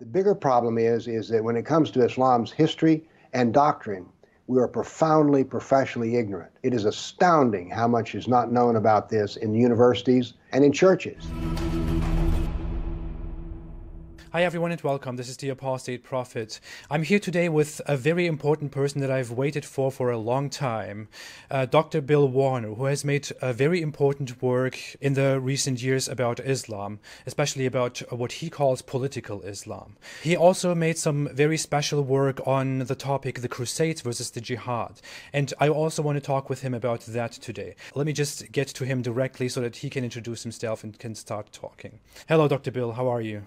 The bigger problem is, is that when it comes to Islam's history and doctrine, we are profoundly professionally ignorant. It is astounding how much is not known about this in universities and in churches. Hi, everyone, and welcome. This is the Apostate Prophet. I'm here today with a very important person that I've waited for for a long time, uh, Dr. Bill Warner, who has made a very important work in the recent years about Islam, especially about what he calls political Islam. He also made some very special work on the topic the Crusades versus the Jihad, and I also want to talk with him about that today. Let me just get to him directly so that he can introduce himself and can start talking. Hello, Dr. Bill. How are you?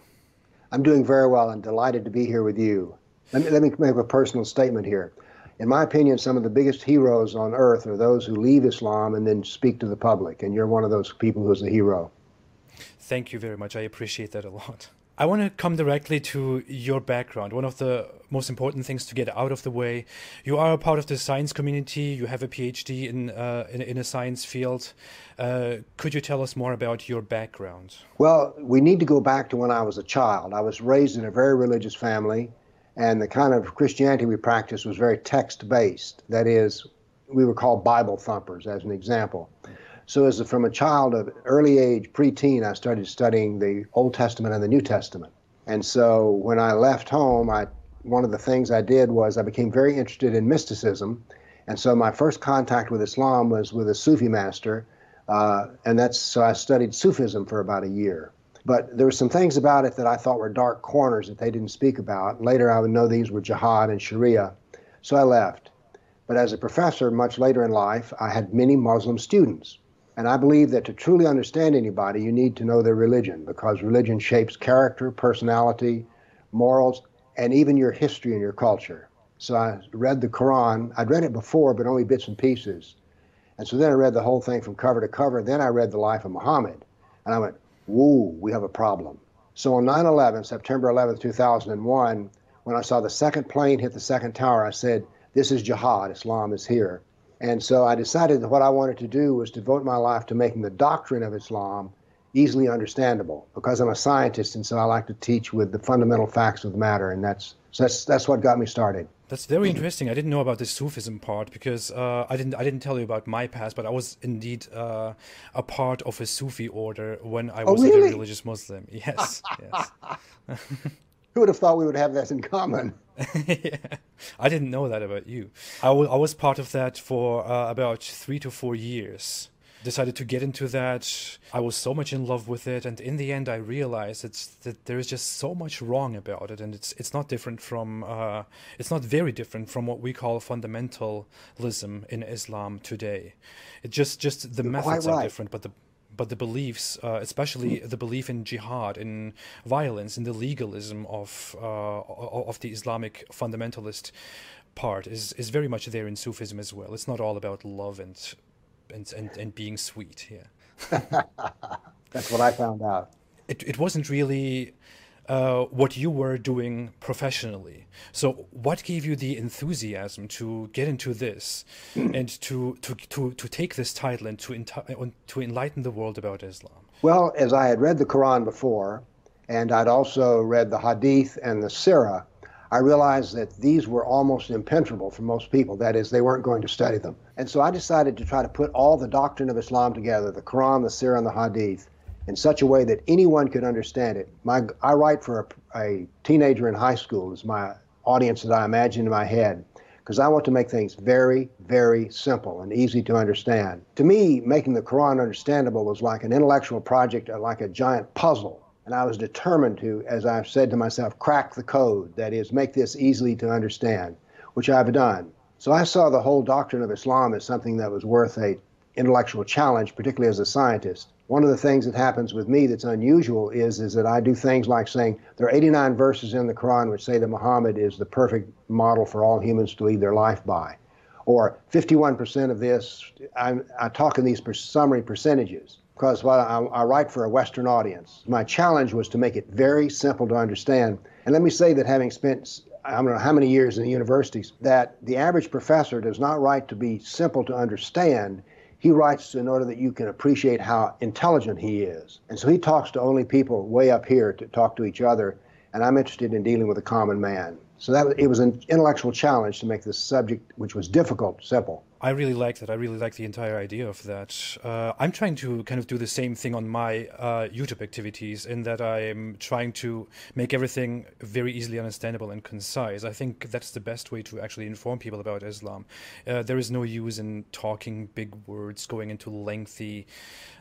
I'm doing very well and delighted to be here with you. Let me, let me make a personal statement here. In my opinion, some of the biggest heroes on earth are those who leave Islam and then speak to the public, and you're one of those people who's a hero. Thank you very much. I appreciate that a lot. I want to come directly to your background. One of the most important things to get out of the way. You are a part of the science community. You have a PhD in uh, in, in, a science field. Uh, could you tell us more about your background? Well, we need to go back to when I was a child. I was raised in a very religious family, and the kind of Christianity we practiced was very text based. That is, we were called Bible thumpers, as an example. So, as a, from a child of early age, preteen, I started studying the Old Testament and the New Testament. And so, when I left home, I one of the things I did was I became very interested in mysticism. And so, my first contact with Islam was with a Sufi master, uh, and that's so I studied Sufism for about a year. But there were some things about it that I thought were dark corners that they didn't speak about. Later, I would know these were jihad and Sharia. So I left. But as a professor, much later in life, I had many Muslim students. And I believe that to truly understand anybody, you need to know their religion because religion shapes character, personality, morals, and even your history and your culture. So I read the Quran. I'd read it before, but only bits and pieces. And so then I read the whole thing from cover to cover. Then I read the life of Muhammad. And I went, whoa, we have a problem. So on 9 11, September 11, 2001, when I saw the second plane hit the second tower, I said, This is jihad. Islam is here. And so I decided that what I wanted to do was devote my life to making the doctrine of Islam easily understandable because I'm a scientist and so I like to teach with the fundamental facts of the matter and that's so that's that's what got me started. That's very interesting. I didn't know about the Sufism part because uh, I didn't I didn't tell you about my past, but I was indeed uh, a part of a Sufi order when I oh, was oh, really? a religious Muslim. Yes, yes. Who would have thought we would have that in common? yeah. I didn't know that about you. I, w- I was part of that for uh, about three to four years. Decided to get into that. I was so much in love with it, and in the end, I realized it's that there is just so much wrong about it, and it's it's not different from uh, it's not very different from what we call fundamentalism in Islam today. It just just the methods right. are different, but the but the beliefs, uh, especially the belief in jihad, in violence, in the legalism of uh, of the Islamic fundamentalist part, is is very much there in Sufism as well. It's not all about love and and and, and being sweet. Yeah, that's what I found out. It it wasn't really uh, what you were doing professionally. So, what gave you the enthusiasm to get into this and to, to, to, to take this title and to, to enlighten the world about Islam? Well, as I had read the Quran before, and I'd also read the Hadith and the Sirah, I realized that these were almost impenetrable for most people. That is, they weren't going to study them. And so I decided to try to put all the doctrine of Islam together the Quran, the Sirah, and the Hadith in such a way that anyone could understand it. My, I write for a, a teenager in high school is my audience that I imagine in my head because I want to make things very, very simple and easy to understand. To me, making the Quran understandable was like an intellectual project, uh, like a giant puzzle. And I was determined to, as I've said to myself, crack the code. That is, make this easily to understand, which I've done. So I saw the whole doctrine of Islam as something that was worth a intellectual challenge, particularly as a scientist one of the things that happens with me that's unusual is is that I do things like saying there are 89 verses in the Quran which say that Muhammad is the perfect model for all humans to lead their life by, or 51% of this. I, I talk in these summary percentages because while I, I write for a Western audience, my challenge was to make it very simple to understand. And let me say that having spent I don't know how many years in the universities, that the average professor does not write to be simple to understand he writes in order that you can appreciate how intelligent he is. And so he talks to only people way up here to talk to each other. and I'm interested in dealing with the common man. So that it was an intellectual challenge to make this subject, which was difficult, simple. I really like that. I really like the entire idea of that. Uh, I'm trying to kind of do the same thing on my uh, YouTube activities in that I'm trying to make everything very easily understandable and concise. I think that's the best way to actually inform people about Islam. Uh, there is no use in talking big words, going into lengthy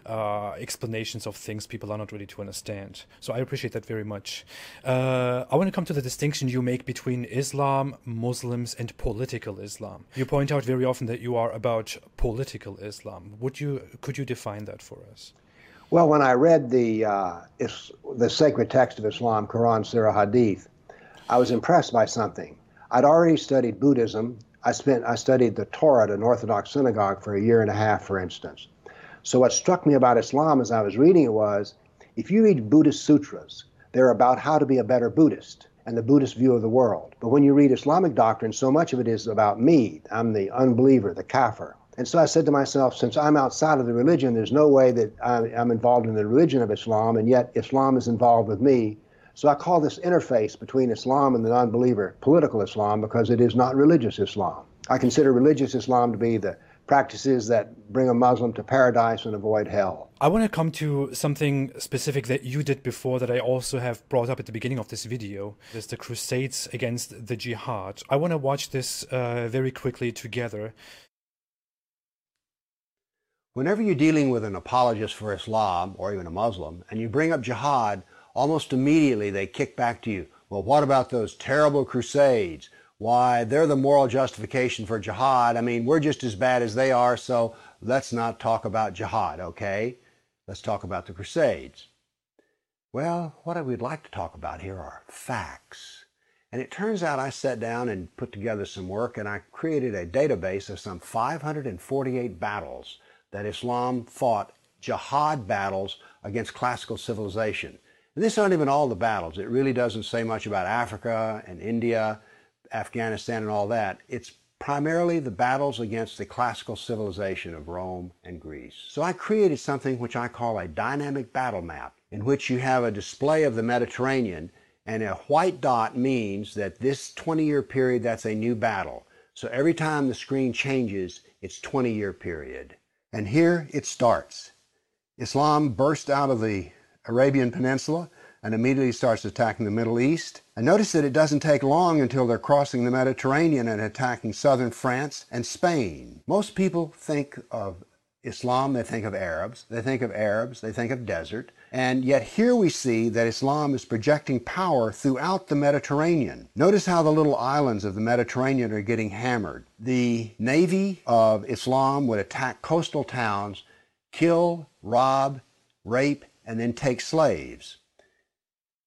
uh, explanations of things people are not ready to understand. So I appreciate that very much. Uh, I want to come to the distinction you make between Islam, Muslims, and political Islam. You point out very often that you are about political Islam. Would you could you define that for us? Well, when I read the uh, the sacred text of Islam, Quran, Sirah, Hadith, I was impressed by something. I'd already studied Buddhism. I spent I studied the Torah at an Orthodox synagogue for a year and a half, for instance. So what struck me about Islam as I was reading it was, if you read Buddhist sutras, they're about how to be a better Buddhist and the Buddhist view of the world. But when you read Islamic doctrine, so much of it is about me. I'm the unbeliever, the kafir. And so I said to myself, since I'm outside of the religion, there's no way that I'm involved in the religion of Islam, and yet Islam is involved with me. So I call this interface between Islam and the non-believer political Islam because it is not religious Islam. I consider religious Islam to be the practices that bring a Muslim to paradise and avoid hell. I want to come to something specific that you did before that I also have brought up at the beginning of this video. It's the Crusades against the Jihad. I want to watch this uh, very quickly together. Whenever you're dealing with an apologist for Islam or even a Muslim and you bring up jihad, almost immediately they kick back to you. Well, what about those terrible crusades? Why they're the moral justification for jihad. I mean, we're just as bad as they are, so let's not talk about jihad, okay? Let's talk about the Crusades. Well, what I would like to talk about here are facts. And it turns out I sat down and put together some work and I created a database of some 548 battles that Islam fought, jihad battles against classical civilization. And this aren't even all the battles. It really doesn't say much about Africa and India Afghanistan and all that, it's primarily the battles against the classical civilization of Rome and Greece. So I created something which I call a dynamic battle map, in which you have a display of the Mediterranean, and a white dot means that this 20 year period, that's a new battle. So every time the screen changes, it's 20 year period. And here it starts. Islam burst out of the Arabian Peninsula and immediately starts attacking the Middle East. And notice that it doesn't take long until they're crossing the Mediterranean and attacking southern France and Spain. Most people think of Islam, they think of Arabs, they think of Arabs, they think of desert, and yet here we see that Islam is projecting power throughout the Mediterranean. Notice how the little islands of the Mediterranean are getting hammered. The navy of Islam would attack coastal towns, kill, rob, rape, and then take slaves.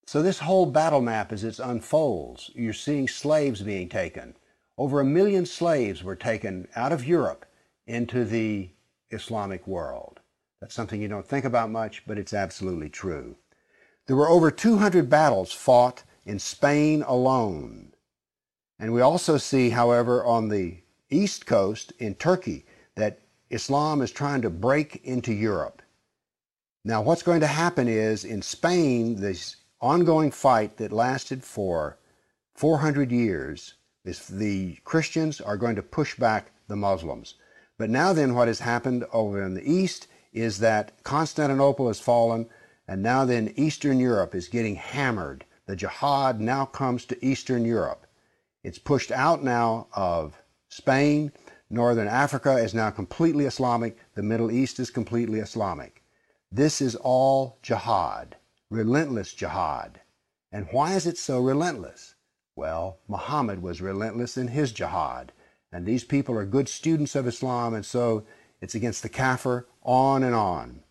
So this whole battle map as it unfolds, you're seeing slaves being taken. Over a million slaves were taken out of Europe into the Islamic world. That's something you don't think about much, but it's absolutely true. There were over 200 battles fought in Spain alone. And we also see, however, on the east coast in Turkey that Islam is trying to break into Europe. Now, what's going to happen is in Spain, this ongoing fight that lasted for 400 years is the Christians are going to push back the Muslims. But now then what has happened over in the east is that Constantinople has fallen and now then Eastern Europe is getting hammered. The jihad now comes to Eastern Europe. It's pushed out now of Spain. Northern Africa is now completely Islamic. The Middle East is completely Islamic. This is all jihad relentless jihad. And why is it so relentless? Well, Muhammad was relentless in his jihad. And these people are good students of Islam, and so it's against the kafir, on and on.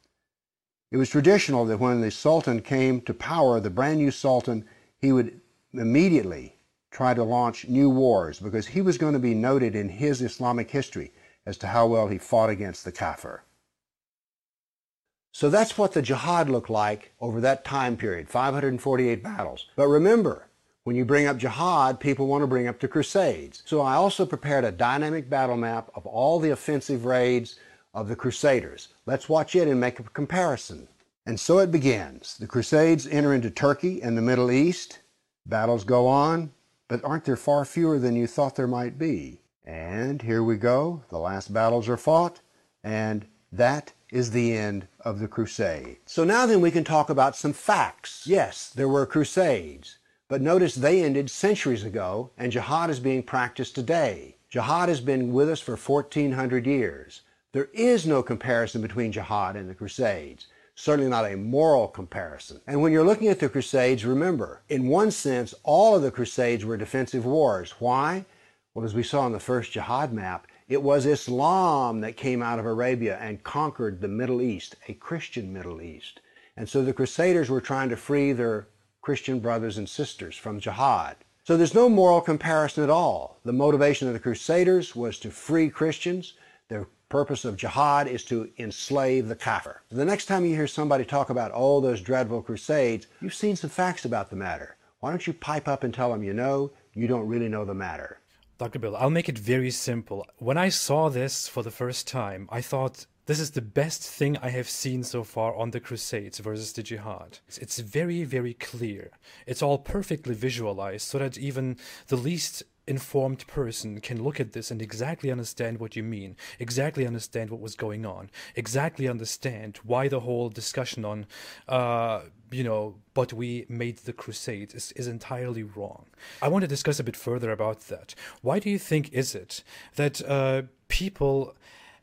It was traditional that when the Sultan came to power, the brand new Sultan, he would immediately try to launch new wars because he was going to be noted in his Islamic history as to how well he fought against the kafir. So that's what the jihad looked like over that time period 548 battles. But remember, when you bring up jihad, people want to bring up the Crusades. So I also prepared a dynamic battle map of all the offensive raids of the Crusaders. Let's watch it and make a comparison. And so it begins. The Crusades enter into Turkey and the Middle East. Battles go on, but aren't there far fewer than you thought there might be? And here we go. The last battles are fought, and that is the end of the crusade. So now then we can talk about some facts. Yes, there were crusades, but notice they ended centuries ago, and jihad is being practiced today. Jihad has been with us for 1400 years. There is no comparison between jihad and the crusades certainly not a moral comparison. And when you're looking at the Crusades, remember, in one sense, all of the Crusades were defensive wars. Why? Well, as we saw in the first jihad map, it was Islam that came out of Arabia and conquered the Middle East, a Christian Middle East. And so the Crusaders were trying to free their Christian brothers and sisters from jihad. So there's no moral comparison at all. The motivation of the Crusaders was to free Christians. Their purpose of jihad is to enslave the kafir. The next time you hear somebody talk about all those dreadful crusades, you've seen some facts about the matter. Why don't you pipe up and tell them you know you don't really know the matter? Dr. Bill, I'll make it very simple. When I saw this for the first time, I thought this is the best thing I have seen so far on the Crusades versus the Jihad. It's very, very clear. It's all perfectly visualized so that even the least informed person can look at this and exactly understand what you mean, exactly understand what was going on, exactly understand why the whole discussion on, uh, you know, but we made the crusade is, is entirely wrong. I want to discuss a bit further about that. Why do you think is it that uh, people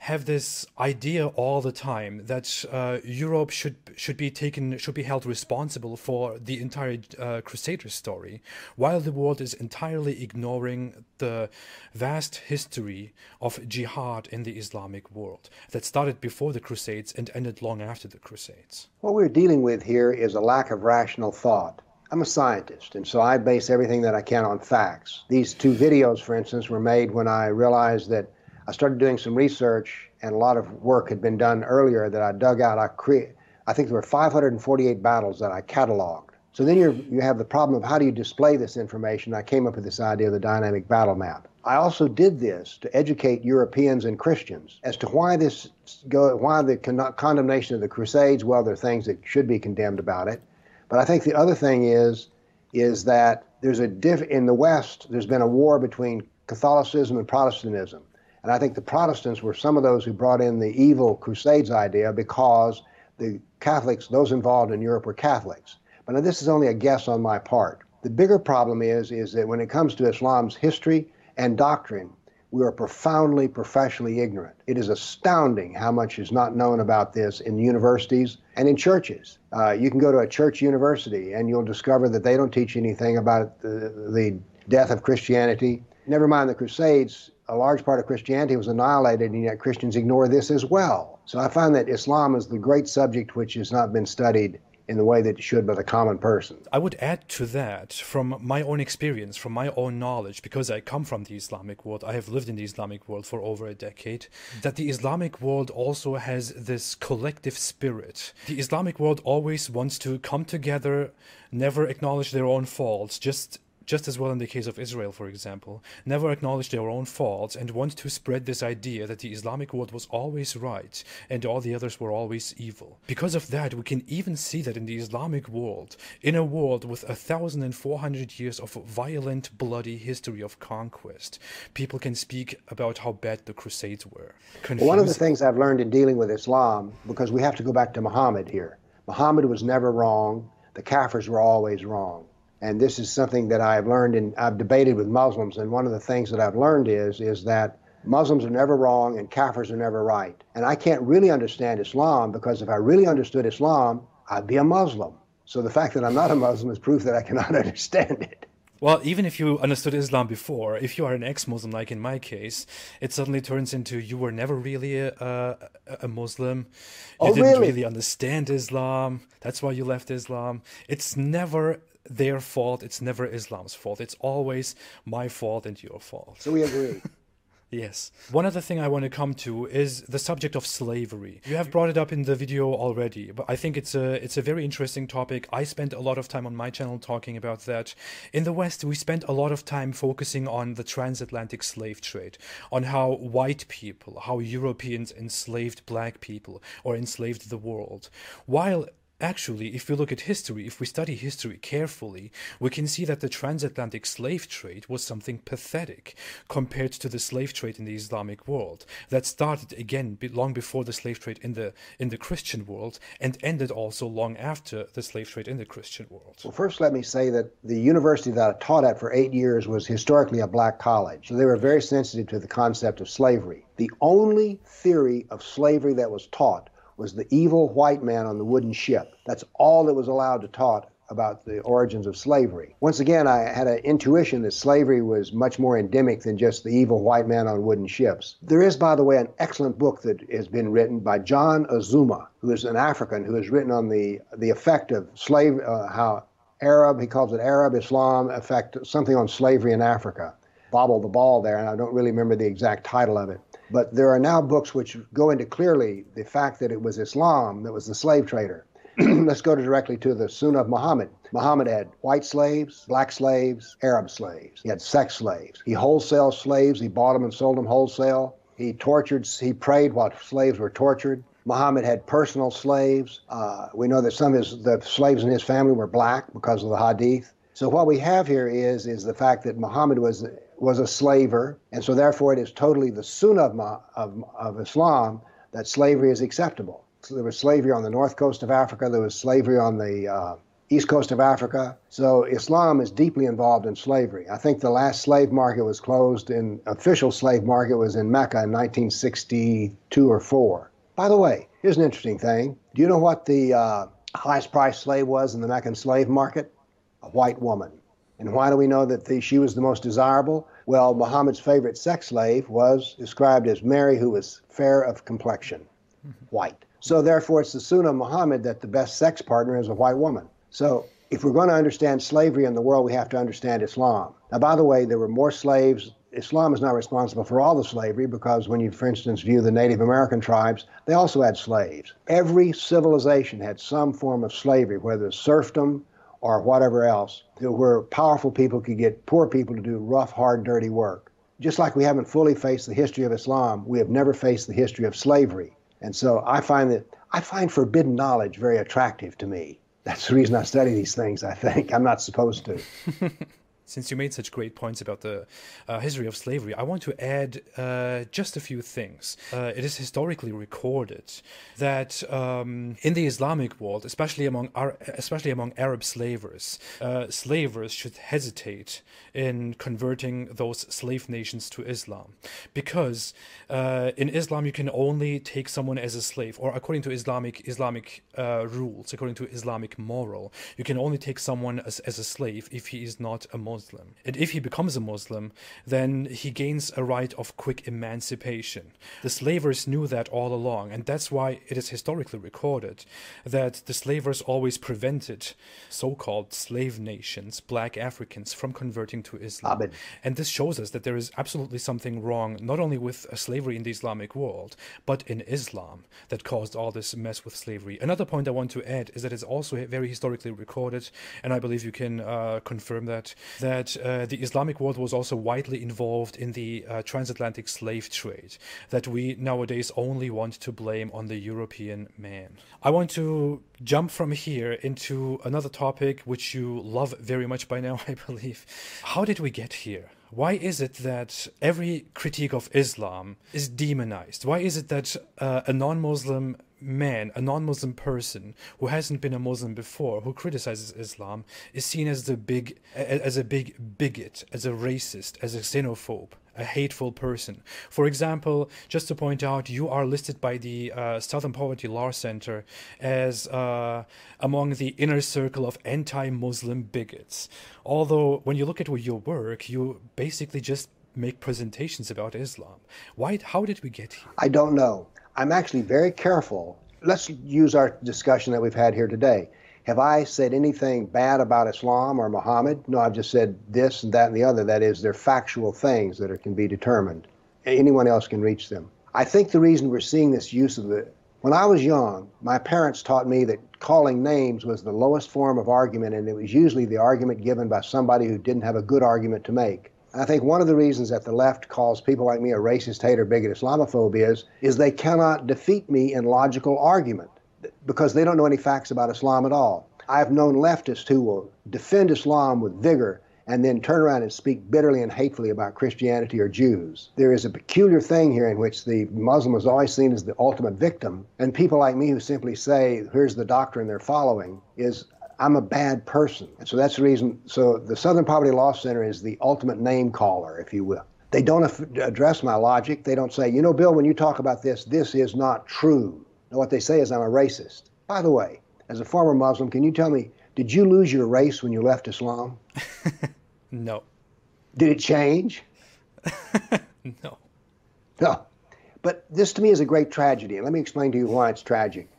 have this idea all the time that uh, Europe should should be taken should be held responsible for the entire uh, Crusader story, while the world is entirely ignoring the vast history of jihad in the Islamic world that started before the Crusades and ended long after the Crusades. What we're dealing with here is a lack of rational thought. I'm a scientist, and so I base everything that I can on facts. These two videos, for instance, were made when I realized that I started doing some research, and a lot of work had been done earlier that I dug out. I create, I think there were 548 battles that I cataloged. So then you you have the problem of how do you display this information? I came up with this idea of the dynamic battle map. I also did this to educate Europeans and Christians as to why this go, why the con- condemnation of the Crusades. Well, there are things that should be condemned about it, but I think the other thing is is that there's a diff in the West. There's been a war between Catholicism and Protestantism. And I think the Protestants were some of those who brought in the evil Crusades idea because the Catholics, those involved in Europe, were Catholics. But now this is only a guess on my part. The bigger problem is, is that when it comes to Islam's history and doctrine, we are profoundly professionally ignorant. It is astounding how much is not known about this in universities and in churches. Uh, you can go to a church university and you'll discover that they don't teach anything about the, the death of Christianity. Never mind the Crusades, a large part of Christianity was annihilated, and yet Christians ignore this as well. So I find that Islam is the great subject which has not been studied in the way that it should by the common person. I would add to that from my own experience, from my own knowledge, because I come from the Islamic world, I have lived in the Islamic world for over a decade, that the Islamic world also has this collective spirit. The Islamic world always wants to come together, never acknowledge their own faults, just just as well in the case of Israel, for example, never acknowledge their own faults and want to spread this idea that the Islamic world was always right and all the others were always evil. Because of that, we can even see that in the Islamic world, in a world with a thousand and four hundred years of violent, bloody history of conquest, people can speak about how bad the Crusades were. One of the things I've learned in dealing with Islam, because we have to go back to Muhammad here, Muhammad was never wrong. The Kafirs were always wrong and this is something that I've learned and I've debated with Muslims. And one of the things that I've learned is is that Muslims are never wrong and Kafirs are never right. And I can't really understand Islam because if I really understood Islam, I'd be a Muslim. So the fact that I'm not a Muslim is proof that I cannot understand it. Well, even if you understood Islam before, if you are an ex-Muslim, like in my case, it suddenly turns into you were never really a, a, a Muslim. You oh, didn't really? really understand Islam. That's why you left Islam. It's never their fault. It's never Islam's fault. It's always my fault and your fault. So we agree. Yes. One other thing I want to come to is the subject of slavery. You have brought it up in the video already, but I think it's a it's a very interesting topic. I spent a lot of time on my channel talking about that. In the West, we spent a lot of time focusing on the transatlantic slave trade, on how white people, how Europeans enslaved black people or enslaved the world. While Actually, if we look at history, if we study history carefully, we can see that the transatlantic slave trade was something pathetic compared to the slave trade in the Islamic world that started again long before the slave trade in the in the Christian world and ended also long after the slave trade in the Christian world. Well, first let me say that the university that I taught at for 8 years was historically a black college. So they were very sensitive to the concept of slavery. The only theory of slavery that was taught was the evil white man on the wooden ship. That's all that was allowed to taught about the origins of slavery. Once again, I had an intuition that slavery was much more endemic than just the evil white man on wooden ships. There is, by the way, an excellent book that has been written by John Azumah, who is an African who has written on the, the effect of slave, uh, how Arab, he calls it Arab Islam, effect something on slavery in Africa. Bobble the ball there, and I don't really remember the exact title of it. But there are now books which go into clearly the fact that it was Islam that was the slave trader. Let's go to directly to the Sunnah of Muhammad. Muhammad had white slaves, black slaves, Arab slaves. He had sex slaves. He wholesale slaves. He bought them and sold them wholesale. He tortured, he prayed while slaves were tortured. Muhammad had personal slaves. Uh, we know that some of his, the slaves in his family were black because of the hadith. So what we have here is is the fact that Muhammad was was a slaver, and so therefore it is totally the sunnah of, of, Islam that slavery is acceptable. So there was slavery on the north coast of Africa, there was slavery on the uh, east coast of Africa. So Islam is deeply involved in slavery. I think the last slave market was closed in official slave market was in Mecca in 1962 or 4. By the way, here's an interesting thing. Do you know what the uh, highest priced slave was in the Meccan slave market? A white woman. And why do we know that the, she was the most desirable? Well, Muhammad's favorite sex slave was described as Mary, who was fair of complexion, white. So therefore, it's the Sunnah of Muhammad that the best sex partner is a white woman. So if we're going to understand slavery in the world, we have to understand Islam. Now, by the way, there were more slaves. Islam is not responsible for all the slavery because when you, for instance, view the Native American tribes, they also had slaves. Every civilization had some form of slavery, whether it's serfdom, or whatever else, where powerful people could get poor people to do rough, hard, dirty work. Just like we haven't fully faced the history of Islam, we have never faced the history of slavery. And so I find that I find forbidden knowledge very attractive to me. That's the reason I study these things, I think. I'm not supposed to. since you made such great points about the uh, history of slavery, I want to add uh, just a few things. Uh, it is historically recorded that um, in the Islamic world, especially among Ar- especially among Arab slavers, uh, slavers should hesitate in converting those slave nations to Islam, because uh, in Islam you can only take someone as a slave, or according to Islamic Islamic uh, rules, according to Islamic moral, you can only take someone as, as a slave if he is not a Muslim. Muslim. And if he becomes a Muslim, then he gains a right of quick emancipation. The slavers knew that all along, and that's why it is historically recorded that the slavers always prevented so called slave nations, black Africans, from converting to Islam. Amen. And this shows us that there is absolutely something wrong, not only with slavery in the Islamic world, but in Islam that caused all this mess with slavery. Another point I want to add is that it's also very historically recorded, and I believe you can uh, confirm that, that that uh, the Islamic world was also widely involved in the uh, transatlantic slave trade that we nowadays only want to blame on the European man. I want to jump from here into another topic which you love very much by now, I believe. How did we get here? Why is it that every critique of Islam is demonized? Why is it that uh, a non Muslim man, a non-Muslim person who hasn't been a Muslim before, who criticizes Islam, is seen as the big, as a big bigot, as a racist, as a xenophobe, a hateful person. For example, just to point out, you are listed by the uh, Southern Poverty Law Center as uh, among the inner circle of anti-Muslim bigots. Although, when you look at your work, you basically just make presentations about Islam. Why? How did we get here? I don't know. I'm actually very careful. Let's use our discussion that we've had here today. Have I said anything bad about Islam or Muhammad? No, I've just said this and that and the other. That is, they're factual things that are, can be determined. Anyone else can reach them. I think the reason we're seeing this use of the when I was young, my parents taught me that calling names was the lowest form of argument, and it was usually the argument given by somebody who didn't have a good argument to make. I think one of the reasons that the left calls people like me a racist, hater, bigot, Islamophobe is, is they cannot defeat me in logical argument. Because they don't know any facts about Islam at all. I've known leftists who will defend Islam with vigor and then turn around and speak bitterly and hatefully about Christianity or Jews. There is a peculiar thing here in which the Muslim is always seen as the ultimate victim, and people like me who simply say, here's the doctrine they're following, is I'm a bad person. And so that's the reason. So the Southern Poverty Law Center is the ultimate name caller, if you will. They don't address my logic. They don't say, you know, Bill, when you talk about this, this is not true. No, what they say is I'm a racist. By the way, as a former Muslim, can you tell me, did you lose your race when you left Islam? no. Did it change? no. No. But this to me is a great tragedy. And let me explain to you why it's tragic.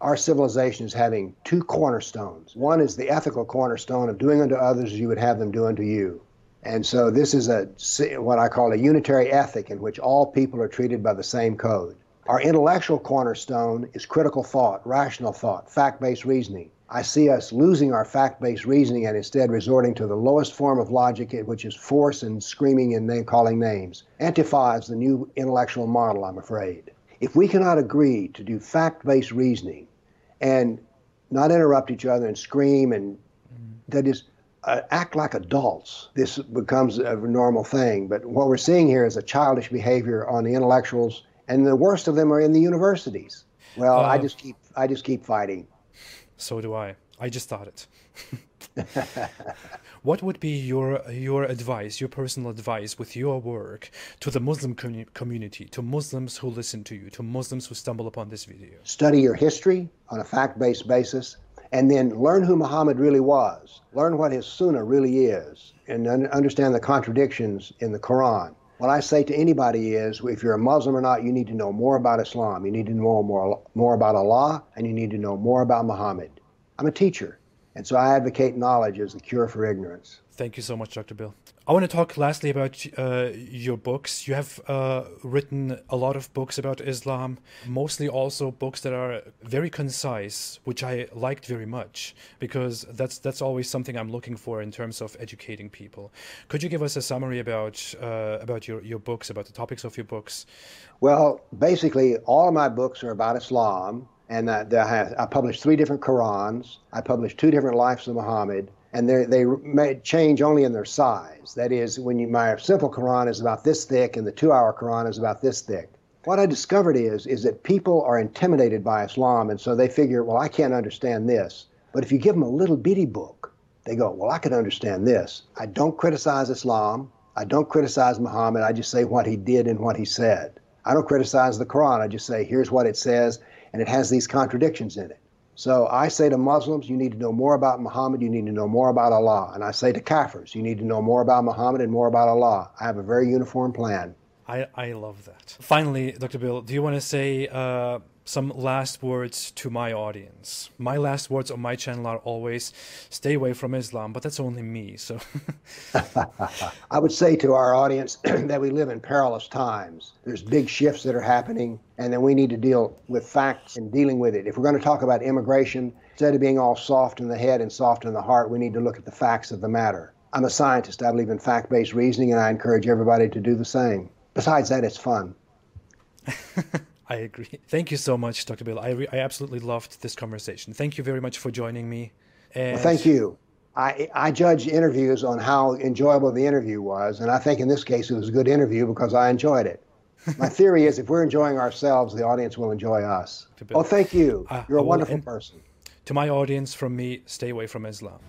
Our civilization is having two cornerstones. One is the ethical cornerstone of doing unto others as you would have them do unto you. And so this is a what I call a unitary ethic in which all people are treated by the same code. Our intellectual cornerstone is critical thought, rational thought, fact-based reasoning. I see us losing our fact-based reasoning and instead resorting to the lowest form of logic, which is force and screaming and name calling names. Antifa is the new intellectual model, I'm afraid. If we cannot agree to do fact-based reasoning and not interrupt each other and scream and that is uh, act like adults, this becomes a normal thing. But what we're seeing here is a childish behavior on the intellectuals, and the worst of them are in the universities. Well, uh, I just keep I just keep fighting. So do I. I just thought it. what would be your your advice, your personal advice with your work to the Muslim com- community, to Muslims who listen to you, to Muslims who stumble upon this video? Study your history on a fact-based basis and then learn who Muhammad really was, learn what his sunnah really is, and understand the contradictions in the Quran. What I say to anybody is if you're a Muslim or not, you need to know more about Islam. You need to know more, more about Allah, and you need to know more about Muhammad. I'm a teacher, and so I advocate knowledge as the cure for ignorance. Thank you so much, Dr. Bill. I want to talk lastly about uh, your books. You have uh, written a lot of books about Islam, mostly also books that are very concise, which I liked very much because that's that's always something I'm looking for in terms of educating people. Could you give us a summary about uh, about your, your books, about the topics of your books? Well, basically, all of my books are about Islam, and I, I published three different Qurans. I published two different Lives of Muhammad and they may change only in their size. That is, when you, my simple Quran is about this thick and the two-hour Quran is about this thick. What I discovered is is that people are intimidated by Islam, and so they figure, well, I can't understand this. But if you give them a little bitty book, they go, well, I can understand this. I don't criticize Islam. I don't criticize Muhammad. I just say what he did and what he said. I don't criticize the Quran. I just say, here's what it says, and it has these contradictions in it. So I say to Muslims, you need to know more about Muhammad, you need to know more about Allah. And I say to Kafirs, you need to know more about Muhammad and more about Allah. I have a very uniform plan. I, I love that. Finally, Dr. Bill, do you want to say uh, some last words to my audience. My last words on my channel are always stay away from Islam, but that's only me. So I would say to our audience that we live in perilous times. There's big shifts that are happening, and then we need to deal with facts and dealing with it. If we're going to talk about immigration, instead of being all soft in the head and soft in the heart, we need to look at the facts of the matter. I'm a scientist. I believe in fact based reasoning, and I encourage everybody to do the same. Besides that, it's fun. I agree. Thank you so much, Dr. Bill. I, re- I absolutely loved this conversation. Thank you very much for joining me. And... Well, thank you. I, I judge interviews on how enjoyable the interview was, and I think in this case it was a good interview because I enjoyed it. My theory is if we're enjoying ourselves, the audience will enjoy us. Oh, thank you. Uh, You're a wonderful person. To my audience, from me, stay away from Islam.